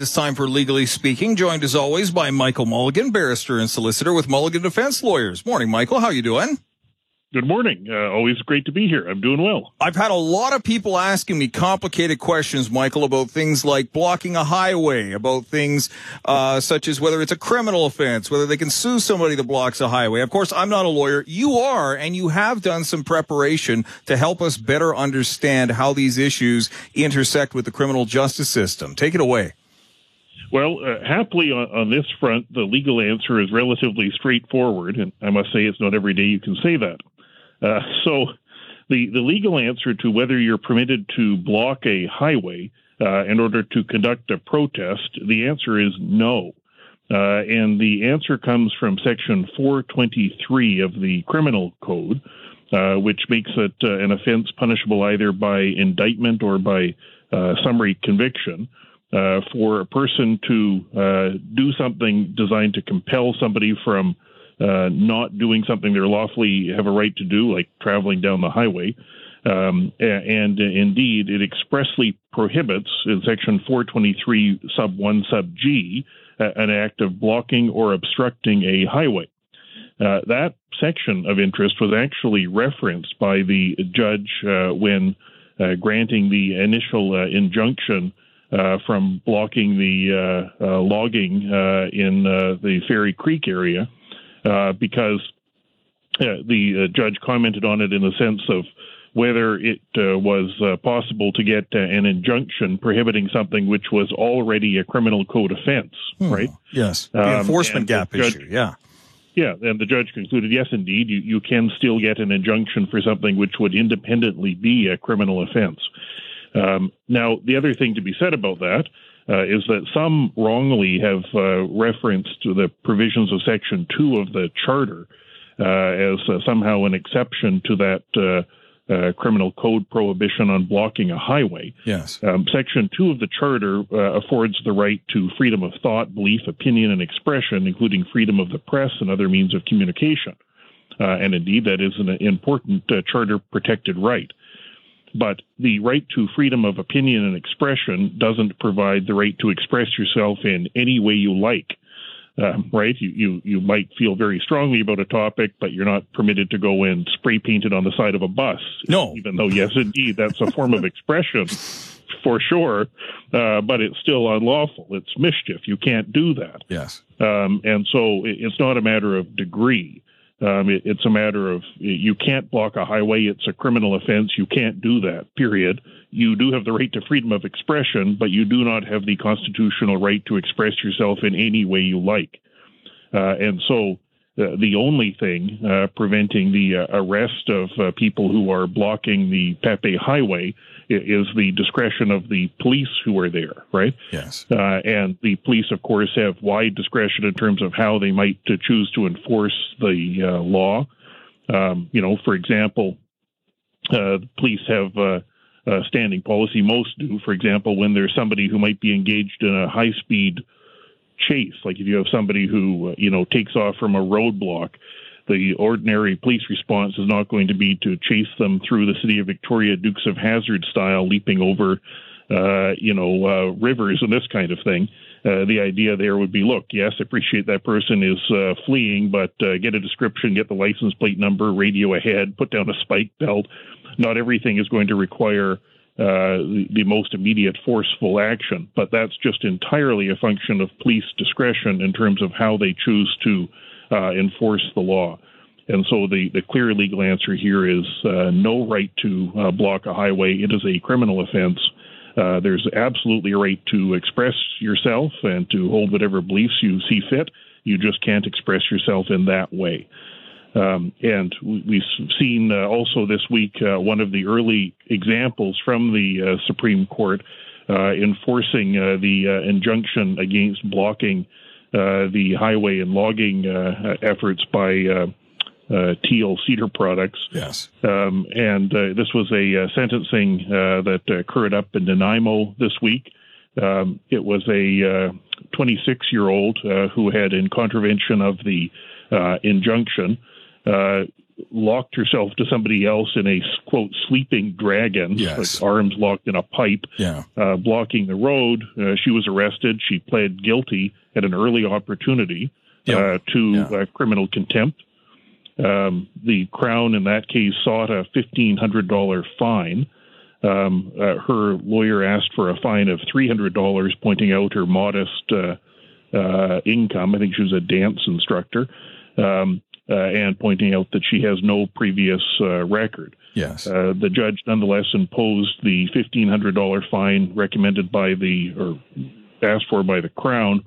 It's time for Legally Speaking, joined as always by Michael Mulligan, barrister and solicitor with Mulligan Defense Lawyers. Morning, Michael. How you doing? Good morning. Uh, always great to be here. I'm doing well. I've had a lot of people asking me complicated questions, Michael, about things like blocking a highway, about things uh, such as whether it's a criminal offense, whether they can sue somebody that blocks a highway. Of course, I'm not a lawyer. You are, and you have done some preparation to help us better understand how these issues intersect with the criminal justice system. Take it away. Well, uh, happily on, on, this front, the legal answer is relatively straightforward, and I must say it's not every day you can say that. Uh, so, the, the legal answer to whether you're permitted to block a highway uh, in order to conduct a protest, the answer is no. Uh, and the answer comes from Section 423 of the Criminal Code, uh, which makes it uh, an offense punishable either by indictment or by summary conviction uh, for a person to uh, do something designed to compel somebody from uh, not doing something they're lawfully have a right to do, like traveling down the highway. Um, and, indeed, it expressly prohibits in Section 423, sub 1, sub G, an act of blocking or obstructing a highway. Uh, that section of interest was actually referenced by the judge uh, when uh, granting the initial injunction uh, from blocking the uh, uh, logging uh, in uh, the Fairy Creek area because the judge commented on it in the sense of whether it was possible to get an injunction prohibiting something which was already a criminal code offense, hmm. right? Yes, the um, enforcement gap judge, issue, yeah. Yeah, and the judge concluded, yes, indeed, you, you can still get an injunction for something which would independently be a criminal offense. Um, now, the other thing to be said about that uh, is that some wrongly have uh, referenced the provisions of Section 2 of the Charter uh, as uh, somehow an exception to that uh, uh, criminal code prohibition on blocking a highway. Yes. Um, Section 2 of the Charter affords the right to freedom of thought, belief, opinion, and expression, including freedom of the press and other means of communication. and indeed, that is an important charter protected right. But the right to freedom of opinion and expression doesn't provide the right to express yourself in any way you like. Um, right? You, you you might feel very strongly about a topic, but you're not permitted to go and spray paint it on the side of a bus. No, even though yes, indeed, that's a form of expression for sure, uh, but it's still unlawful. It's mischief. You can't do that. Yes, um, and so it's not a matter of degree. Um, it, it's a matter of you can't block a highway. It's a criminal offense. You can't do that, period. You do have the right to freedom of expression, but you do not have the constitutional right to express yourself in any way you like. Uh, and so uh, the only thing uh, preventing the uh, arrest of uh, people who are blocking the Pat Bay Highway is the discretion of the police who are there, right? Yes. Uh, and the police, of course, have wide discretion in terms of how they might choose to enforce the uh, law. Um, you know, for example, uh, police have uh, a standing policy. Most do, for example, when there's somebody who might be engaged in a high-speed chase, like if you have somebody who uh, you know takes off from a roadblock the ordinary police response is not going to be to chase them through the city of Victoria, Dukes of Hazzard style, leaping over, uh, you know, uh, rivers and this kind of thing. Uh, the idea there would be, look, yes, I appreciate that person is uh, fleeing, but uh, get a description, get the license plate number, radio ahead, put down a spike belt. Not everything is going to require uh, the, most immediate forceful action, but that's just entirely a function of police discretion in terms of how they choose to uh, enforce the law. And so the, the clear legal answer here is uh, no right to uh, block a highway. It is a criminal offense. Uh, there's absolutely a right to express yourself and to hold whatever beliefs you see fit. You just can't express yourself in that way. Um, and we've seen uh, also this week uh, one of the early examples from the uh, Supreme Court uh, enforcing uh, the injunction against blocking uh, the highway and logging uh, efforts by uh, uh, Teal Cedar Products. Yes. Um, and uh, this was a uh, sentencing that occurred up in Nanaimo this week. Um, it was a 26 year old who had, in contravention of the injunction, locked herself to somebody else in a quote sleeping dragon, yes. like arms locked in a pipe, yeah. uh, blocking the road. Uh, she was arrested. She pled guilty at an early opportunity uh, to yeah. Uh, criminal contempt. Um, the Crown, in that case, sought a $1,500 fine. Um, uh, her lawyer asked for a fine of $300, pointing out her modest uh, uh, income. I think she was a dance instructor, um, uh, and pointing out that she has no previous uh, record. Yes. Uh, the judge nonetheless imposed the $1,500 fine recommended by the, or asked for by the Crown,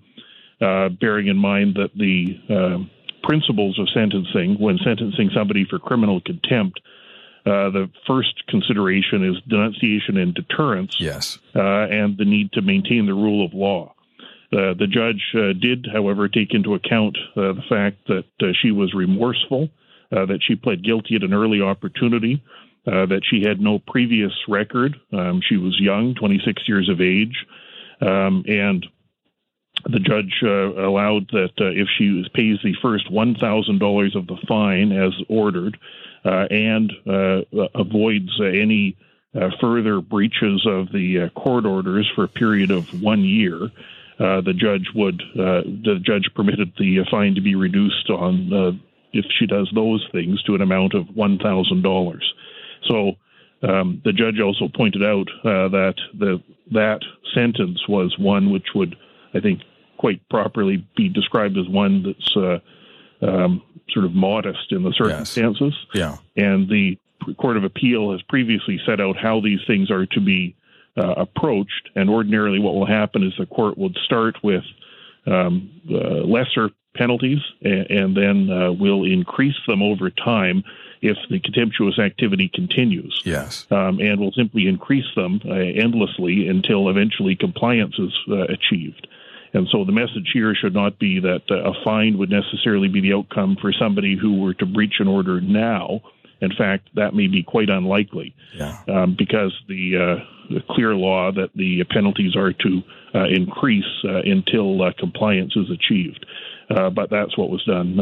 bearing in mind that the principles of sentencing when sentencing somebody for criminal contempt. Uh, the first consideration is denunciation and deterrence, yes, uh, and the need to maintain the rule of law. Uh, the judge uh, did, however, take into account uh, the fact that uh, she was remorseful, that she pled guilty at an early opportunity, that she had no previous record. Um, she was young, 26 years of age, um, and the judge uh, allowed that uh, if she pays the first $1,000 of the fine as ordered uh, and uh, avoids any uh, further breaches of the uh, court orders for a period of one year, the judge would the judge permitted the fine to be reduced on if she does those things to an amount of one thousand dollars. So um, the judge also pointed out that the that sentence was one which would I think quite properly be described as one that's uh, um, sort of modest in the circumstances. Yes. Yeah. And the Court of Appeal has previously set out how these things are to be uh, approached. And ordinarily, what will happen is the court would start with um, uh, lesser penalties and, and then uh, will increase them over time if the contemptuous activity continues. Yes. Um, and will simply increase them uh, endlessly until eventually compliance is uh, achieved. And so the message here should not be that uh, a fine would necessarily be the outcome for somebody who were to breach an order now. In fact, that may be quite unlikely yeah. um, because the, uh, the, clear law that the penalties are to uh, increase uh, until uh, compliance is achieved. Uh, but that's what was done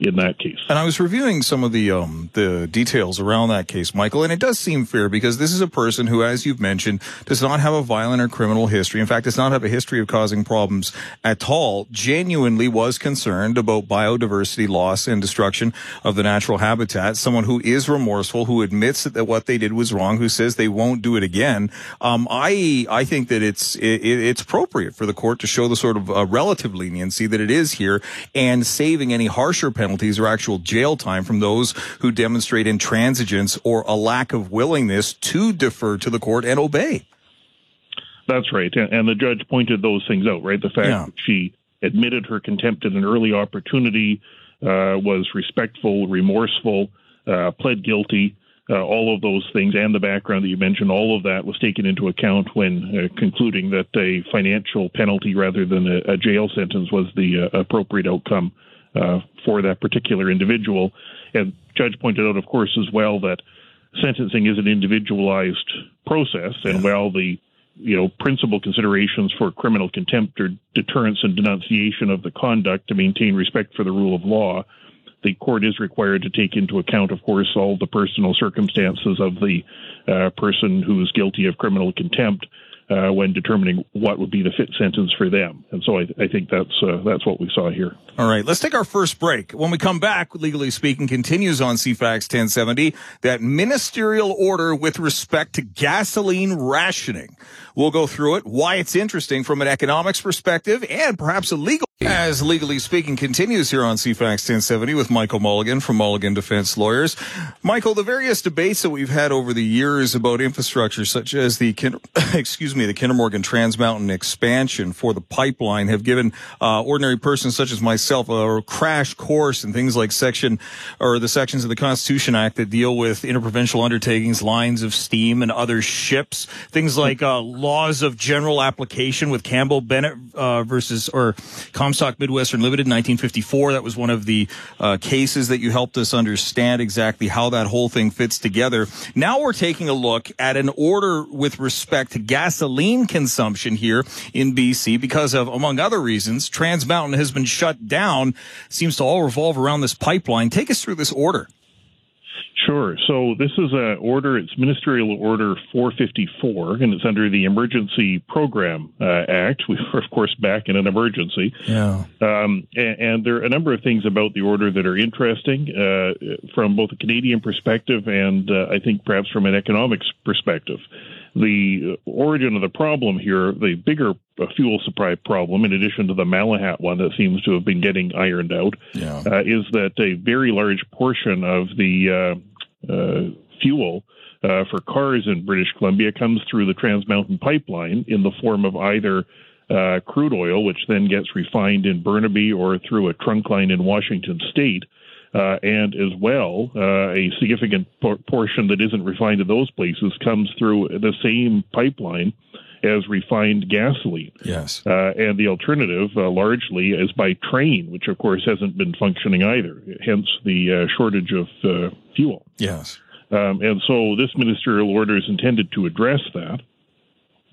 in that case. And I was reviewing some of the um, the details around that case, Michael, and it does seem fair because this is a person who, as you've mentioned, does not have a violent or criminal history. In fact, does not have a history of causing problems at all. Genuinely was concerned about biodiversity loss and destruction of the natural habitat. Someone who is remorseful, who admits that what they did was wrong, who says they won't do it again. Um, I I think that it's it, it's appropriate for the court to show the sort of uh, relative leniency that it is here and saving any harsher penalties penalties or actual jail time from those who demonstrate intransigence or a lack of willingness to defer to the court and obey. That's right. And the judge pointed those things out, right? The fact yeah. that she admitted her contempt at an early opportunity, uh, was respectful, remorseful, uh, pled guilty. Uh, all of those things and the background that you mentioned, all of that was taken into account when uh, concluding that a financial penalty rather than a, a jail sentence was the uh, appropriate outcome uh, for that particular individual. And judge pointed out, of course, as well that sentencing is an individualized process, and while the you know principal considerations for criminal contempt are deterrence and denunciation of the conduct to maintain respect for the rule of law. The court is required to take into account, of course, all the personal circumstances of the uh, person who is guilty of criminal contempt uh, when determining what would be the fit sentence for them. And so I, I think that's uh, that's what we saw here. All right, let's take our first break. When we come back, legally speaking, continues on CFAX 1070 that ministerial order with respect to gasoline rationing. We'll go through it, why it's interesting from an economics perspective, and perhaps a legal. As legally speaking continues here on CFAX 1070 with Michael Mulligan from Mulligan Defense Lawyers. Michael, the various debates that we've had over the years about infrastructure, such as the excuse me, the Kinder Morgan Trans Mountain expansion for the pipeline, have given uh, ordinary persons such as myself a crash course in things like section or the sections of the Constitution Act that deal with interprovincial undertakings, lines of steam, and other ships. Things like uh, laws of general application with Campbell Bennett uh, versus or. Comstock Midwestern Limited, 1954. That was one of the uh, cases that you helped us understand exactly how that whole thing fits together. Now we're taking a look at an order with respect to gasoline consumption here in BC because of, among other reasons, Trans Mountain has been shut down. Seems to all revolve around this pipeline. Take us through this order. Sure. So this is a order. It's Ministerial Order 454, and it's under the Emergency Program uh, Act. We are, of course, back in an emergency. Yeah. Um, and, and, there are a number of things about the order that are interesting uh, from both a Canadian perspective and uh, I think perhaps from an economics perspective. The origin of the problem here, the bigger fuel supply problem, in addition to the Malahat one that seems to have been getting ironed out, yeah. uh, is that a very large portion of the uh, fuel uh, for cars in British Columbia comes through the Trans Mountain Pipeline in the form of either uh, crude oil, which then gets refined in Burnaby or through a trunk line in Washington State uh, and as well, uh, a significant por- portion that isn't refined in those places comes through the same pipeline as refined gasoline. Yes. Uh, and the alternative, uh, largely, is by train, which of course hasn't been functioning either, hence the uh, shortage of uh, fuel. Yes. Um, and so this ministerial order is intended to address that.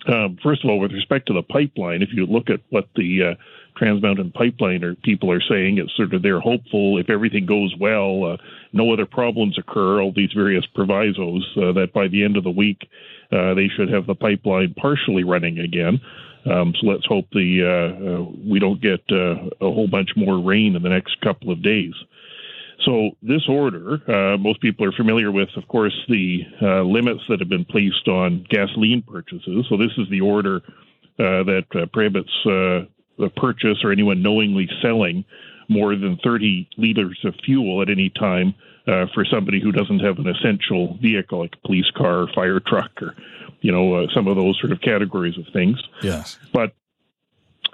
Um, first of all, with respect to the pipeline, if you look at what the Trans Mountain Pipeline or people are saying it's sort of they're hopeful if everything goes well, uh, no other problems occur, all these various provisos, uh, that by the end of the week uh, they should have the pipeline partially running again. Um, so let's hope the uh, uh, we don't get uh, a whole bunch more rain in the next couple of days. So this order, uh, most people are familiar with, of course, the uh, limits that have been placed on gasoline purchases. So this is the order uh, that prohibits the purchase or anyone knowingly selling more than 30 liters of fuel at any time uh, for somebody who doesn't have an essential vehicle like a police car or fire truck or you know uh, some of those sort of categories of things. Yes. But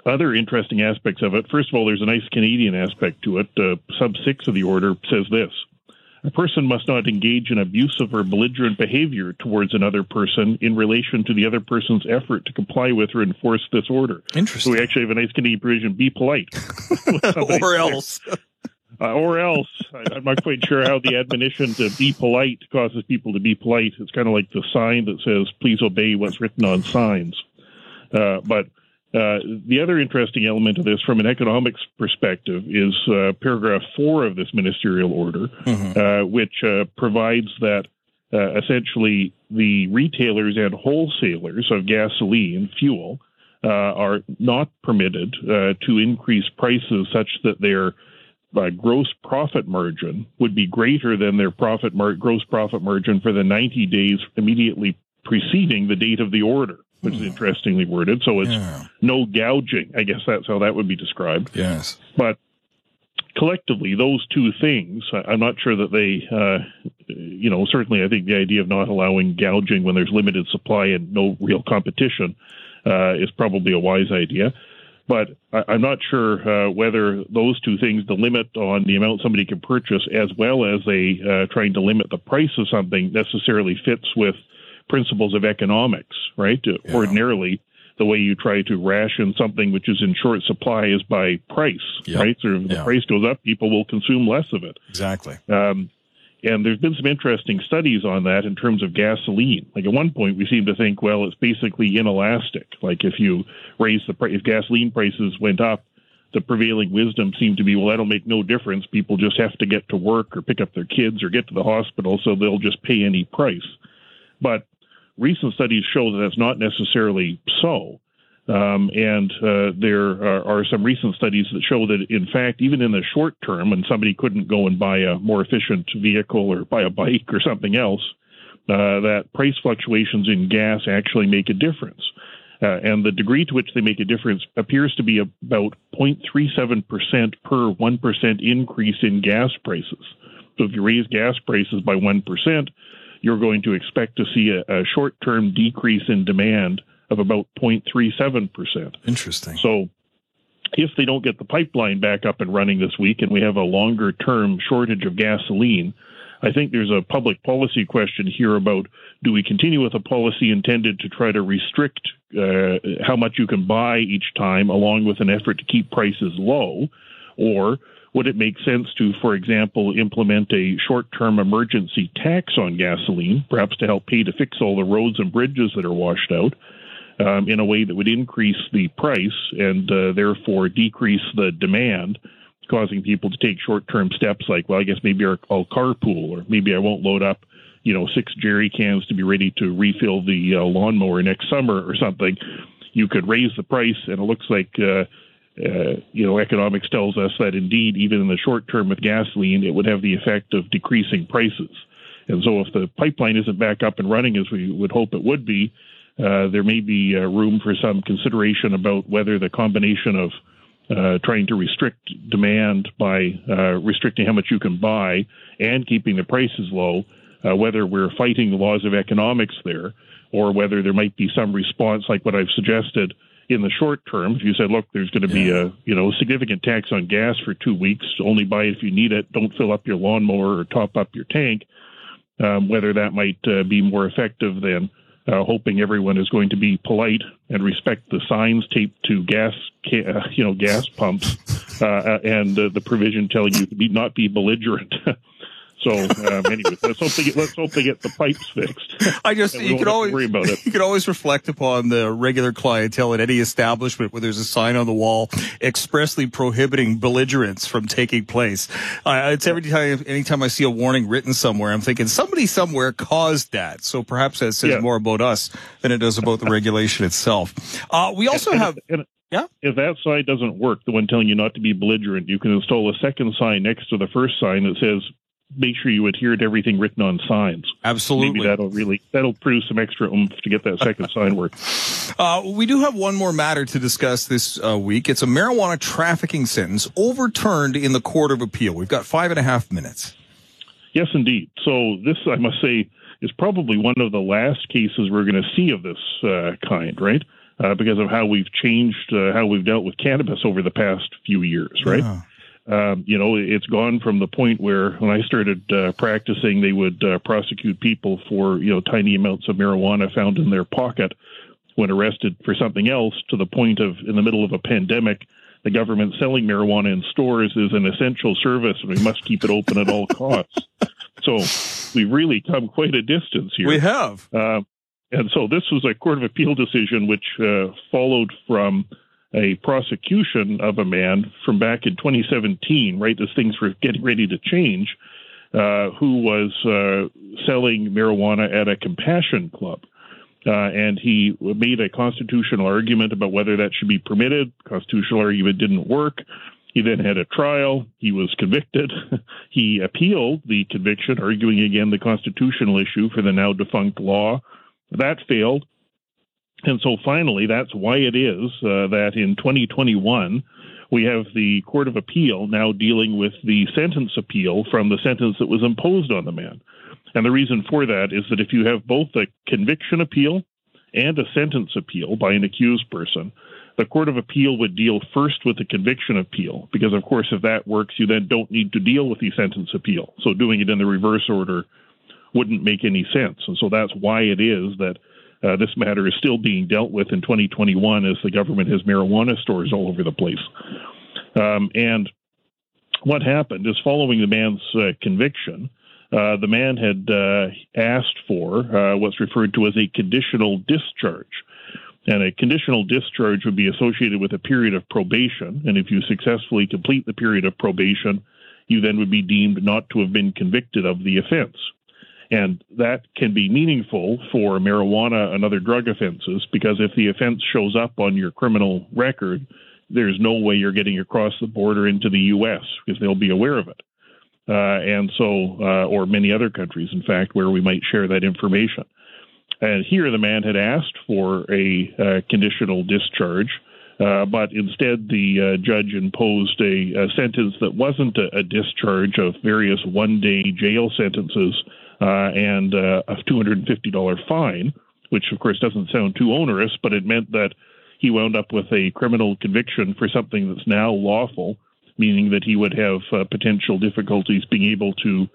other interesting aspects of it first of all there's a nice canadian aspect to it. Uh, sub 6 of the order says this a person must not engage in abusive or belligerent behavior towards another person in relation to the other person's effort to comply with or enforce this order. Interesting. So we actually have a nice Canadian provision be polite. or else. Uh, or else. I, am not quite sure how the admonition to be polite causes people to be polite. It's kind of like the sign that says, please obey what's written on signs. Uh, but uh, the other interesting element of this, from an economics perspective, is uh, paragraph four of this ministerial order, mm-hmm. uh, which uh, provides that uh, essentially the retailers and wholesalers of gasoline fuel are not permitted to increase prices such that their gross profit margin would be greater than their profit mar- gross profit margin for the 90 days immediately preceding the date of the order which is hmm. interestingly worded. So it's yeah. no gouging. I guess that's how that would be described. Yes. But collectively, those two things, I'm not sure that they, uh, you know, certainly I think the idea of not allowing gouging when there's limited supply and no real competition uh, is probably a wise idea. But I, am not sure uh, whether those two things, the limit on the amount somebody can purchase, as well as a uh, trying to limit the price of something, necessarily fits with principles of economics, right? Yeah. Ordinarily, the way you try to ration something which is in short supply is by price, yep. right? So if the price goes up, people will consume less of it. Exactly. Um, and there's been some interesting studies on that in terms of gasoline. Like at one point, we seem to think, well, it's basically inelastic. Like if you raise the price, if gasoline prices went up, the prevailing wisdom seemed to be, well, that'll make no difference. People just have to get to work or pick up their kids or get to the hospital, so they'll just pay any price. But recent studies show that that's not necessarily so. Um, and uh, there are, are, some recent studies that show that, in fact, even in the short term, when somebody couldn't go and buy a more efficient vehicle or buy a bike or something else, uh, that price fluctuations in gas actually make a difference. Uh, and the degree to which they make a difference appears to be about 0.37% per 1% increase in gas prices. So if you raise gas prices by 1%, you're going to expect to see a, a short term decrease in demand of about 0.37%. Interesting. So if they don't get the pipeline back up and running this week and we have a longer term shortage of gasoline, I think there's a public policy question here about do we continue with a policy intended to try to restrict uh, how much you can buy each time, along with an effort to keep prices low, or would it make sense to, for example, implement a short term emergency tax on gasoline, perhaps to help pay to fix all the roads and bridges that are washed out? Um, in a way that would increase the price and uh, therefore decrease the demand causing people to take short-term steps like, well, I guess maybe I'll carpool, or maybe I won't load up, you know, six jerry cans to be ready to refill the uh, lawnmower next summer or something. You could raise the price, and it looks like. Uh, uh, you know, economics tells us that indeed, even in the short term with gasoline, it would have the effect of decreasing prices. And so, if the pipeline isn't back up and running as we would hope it would be, uh, there may be uh, room for some consideration about whether the combination of uh, trying to restrict demand by uh, restricting how much you can buy and keeping the prices low, uh, whether we're fighting the laws of economics there, or whether there might be some response like what I've suggested in the short term. If you said, look, there's going to be a you know significant tax on gas for two weeks, only buy it if you need it. Don't fill up your lawnmower or top up your tank. Um, whether that might uh, be more effective than uh, hoping everyone is going to be polite and respect the signs taped to gas, uh, you know, gas pumps, uh, uh and the provision telling you to be not be belligerent. So, um, anyway, let's hope they get let's hope they get the pipes fixed. I just you can always worry about it. You can always reflect upon the regular clientele at any establishment where there's a sign on the wall expressly prohibiting belligerence from taking place. Uh, it's every time anytime I see a warning written somewhere, I'm thinking somebody somewhere caused that. So perhaps that says yeah. more about us than it does about the regulation itself. Uh, we also and, have. And, yeah. If that sign doesn't work, the one telling you not to be belligerent, you can install a second sign next to the first sign that says make sure you adhere to everything written on signs. Absolutely. Maybe that'll really that'll produce some extra oomph to get that second sign work. Uh, we do have one more matter to discuss this uh, week. It's a marijuana trafficking sentence overturned in the Court of Appeal. We've got five and a half minutes. Yes, indeed. So this, I must say, is probably one of the last cases we're going to see of this uh, kind, right? Uh, because of how we've changed, uh, how we've dealt with cannabis over the past few years, right? Yeah. Um, you know, it's gone from the point where when I started uh, practicing, they would uh, prosecute people for you know tiny amounts of marijuana found in their pocket when arrested for something else, to the point of in the middle of a pandemic, the government selling marijuana in stores is an essential service, and we must keep it open at all costs. So we've really come quite a distance here. We have. Uh, and so this was a court of appeal decision which uh, followed from a prosecution of a man from back in 2017, right as things were getting ready to change, uh, who was uh, selling marijuana at a compassion club. Uh, and he made a constitutional argument about whether that should be permitted. Constitutional argument didn't work. He then had a trial. He was convicted. he appealed the conviction, arguing again the constitutional issue for the now defunct law. That failed. And so finally, that's why it is uh, that in 2021, we have the Court of Appeal now dealing with the sentence appeal from the sentence that was imposed on the man. And the reason for that is that if you have both a conviction appeal and a sentence appeal by an accused person, the Court of Appeal would deal first with the conviction appeal, because of course, if that works, you then don't need to deal with the sentence appeal. So doing it in the reverse order wouldn't make any sense. And so that's why it is that uh, this matter is still being dealt with in 2021 as the government has marijuana stores all over the place. Um, and what happened is following the man's uh, conviction, uh, the man had uh, asked for uh, what's referred to as a conditional discharge. And a conditional discharge would be associated with a period of probation. And if you successfully complete the period of probation, you then would be deemed not to have been convicted of the offense. And that can be meaningful for marijuana and other drug offenses because if the offense shows up on your criminal record, there's no way you're getting across the border into the U.S. because they'll be aware of it. Uh, and so, uh, or many other countries, in fact, where we might share that information. And here, the man had asked for a uh, conditional discharge, uh, but instead, the uh, judge imposed a, a, sentence that wasn't a, a discharge of various one day jail sentences and uh, a $250 fine, which of course doesn't sound too onerous, but it meant that he wound up with a criminal conviction for something that's now lawful, meaning that he would have uh, potential difficulties being able to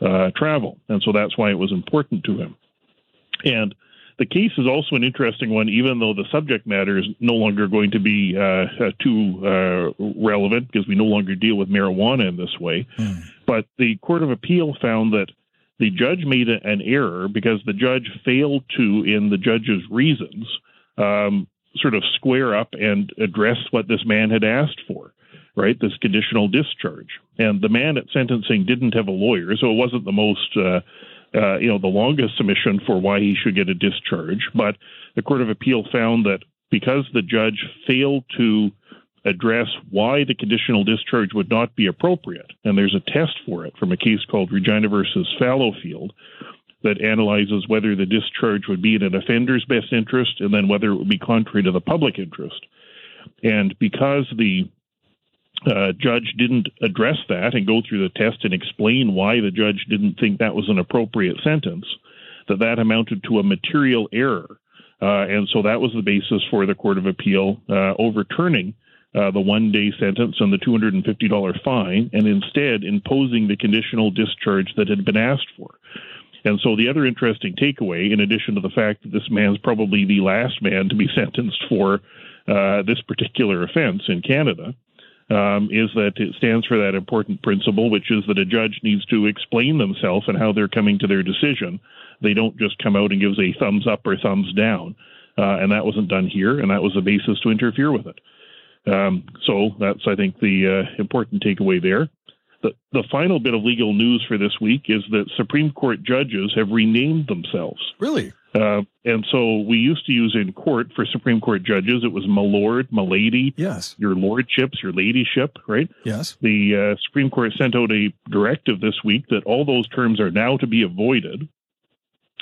uh, travel. And so that's why it was important to him. And the case is also an interesting one, even though the subject matter is no longer going to be uh, uh, too uh, relevant because we no longer deal with marijuana in this way. Mm. But the Court of Appeal found that the judge made an error because the judge failed to, in the judge's reasons, um, sort of square up and address what this man had asked for. right? This conditional discharge. And the man at sentencing didn't have a lawyer, so it wasn't the most, uh, uh, you know, the longest submission for why he should get a discharge. But the Court of Appeal found that because the judge failed to address why the conditional discharge would not be appropriate, and there's a test for it from a case called Regina versus Fallofield that analyzes whether the discharge would be in an offender's best interest and then whether it would be contrary to the public interest. And because the uh, judge didn't address that and go through the test and explain why the judge didn't think that was an appropriate sentence, that that amounted to a material error. Uh, and so that was the basis for the Court of Appeal uh, overturning uh, the one day sentence and the $250 fine and instead imposing the conditional discharge that had been asked for. And so the other interesting takeaway, in addition to the fact that this man's probably the last man to be sentenced for uh, this particular offense in Canada, um, is that it stands for that important principle, which is that a judge needs to explain themselves and how they're coming to their decision. They don't just come out and give a thumbs up or thumbs down. Uh, and that wasn't done here, and that was the basis to interfere with it. Um, so that's, I think, the uh, important takeaway there. The, the final bit of legal news for this week is that Supreme Court judges have renamed themselves. Really? Uh, and so we used to use in court for Supreme Court judges, it was my lord, my lady, yes, your lordships, your ladyship, right? Yes. The uh, Supreme Court sent out a directive this week that all those terms are now to be avoided.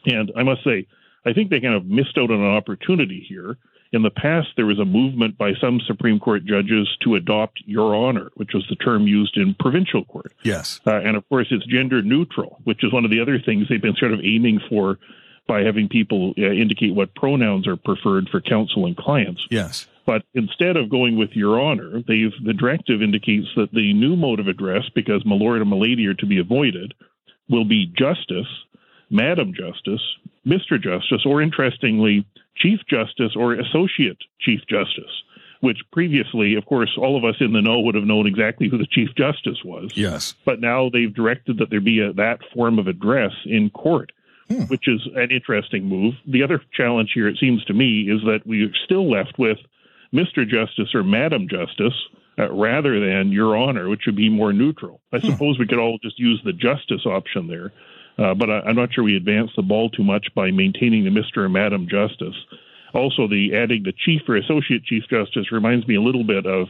And I must say, I think they kind of missed out on an opportunity here in the past, there was a movement by some Supreme Court judges to adopt Your Honor, which was the term used in provincial court. Yes. Uh, and of course, it's gender neutral, which is one of the other things they've been sort of aiming for by having people uh, indicate what pronouns are preferred for counsel and clients. Yes. But instead of going with Your Honor, they've the directive indicates that the new mode of address, because my lord and my lady are to be avoided, will be Justice, Madam Justice, Mr. Justice, or interestingly, Chief Justice or Associate Chief Justice, which previously, of course, all of us in the know would have known exactly who the Chief Justice was. Yes. But now they've directed that there be a, that form of address in court. Hmm. Which is an interesting move. The other challenge here, it seems to me, is that we're still left with Mr. Justice or Madam Justice, uh, rather than Your Honor, which would be more neutral. I hmm. suppose we could all just use the Justice option there. Uh, but I, am not sure we advance the ball too much by maintaining the Mr. and Madam Justice. Also, the adding the Chief or Associate Chief Justice reminds me a little bit of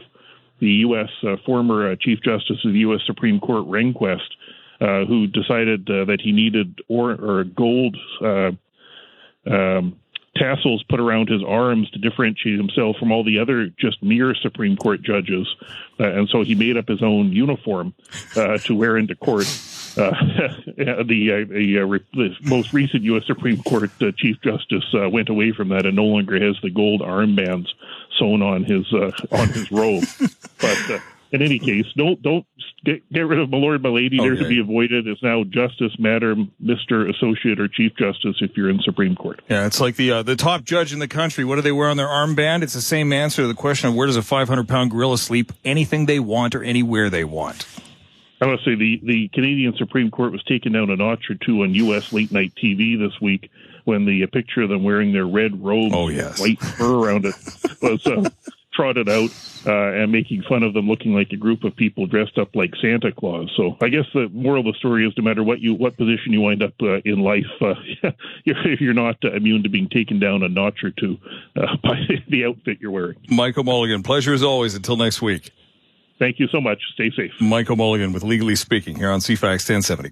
the U.S. Uh, former uh, Chief Justice of the U.S. Supreme Court, Rehnquist, uh, who decided uh, that he needed or, or gold uh, um, tassels put around his arms to differentiate himself from all the other just mere Supreme Court judges. Uh, and so he made up his own uniform uh, to wear into court. Uh, the, uh, the, uh, the, most recent U.S. Supreme Court uh, Chief Justice went away from that and no longer has the gold armbands sewn on his on his robe. but in any case, don't don't get, get rid of my lord, my lady. Okay. They're to be avoided. It's now Justice, Madam, Mister, Associate, or Chief Justice if you're in Supreme Court. Yeah, it's like the uh, the top judge in the country. What do they wear on their armband? It's the same answer to the question of where does a 500 pound gorilla sleep? Anything they want or anywhere they want. I must say the, the Canadian Supreme Court was taken down a notch or two on U.S. late night TV this week when the uh, picture of them wearing their red robes, oh, yes. white fur around it, was uh, trotted out uh, and making fun of them looking like a group of people dressed up like Santa Claus. So I guess the moral of the story is no matter what you what position you wind up uh, in life, uh, you're, you're not uh, immune to being taken down a notch or two uh, by the outfit you're wearing. Michael Mulligan, pleasure as always. Until next week. Thank you so much. Stay safe. Michael Mulligan with Legally Speaking here on CFAX 1070.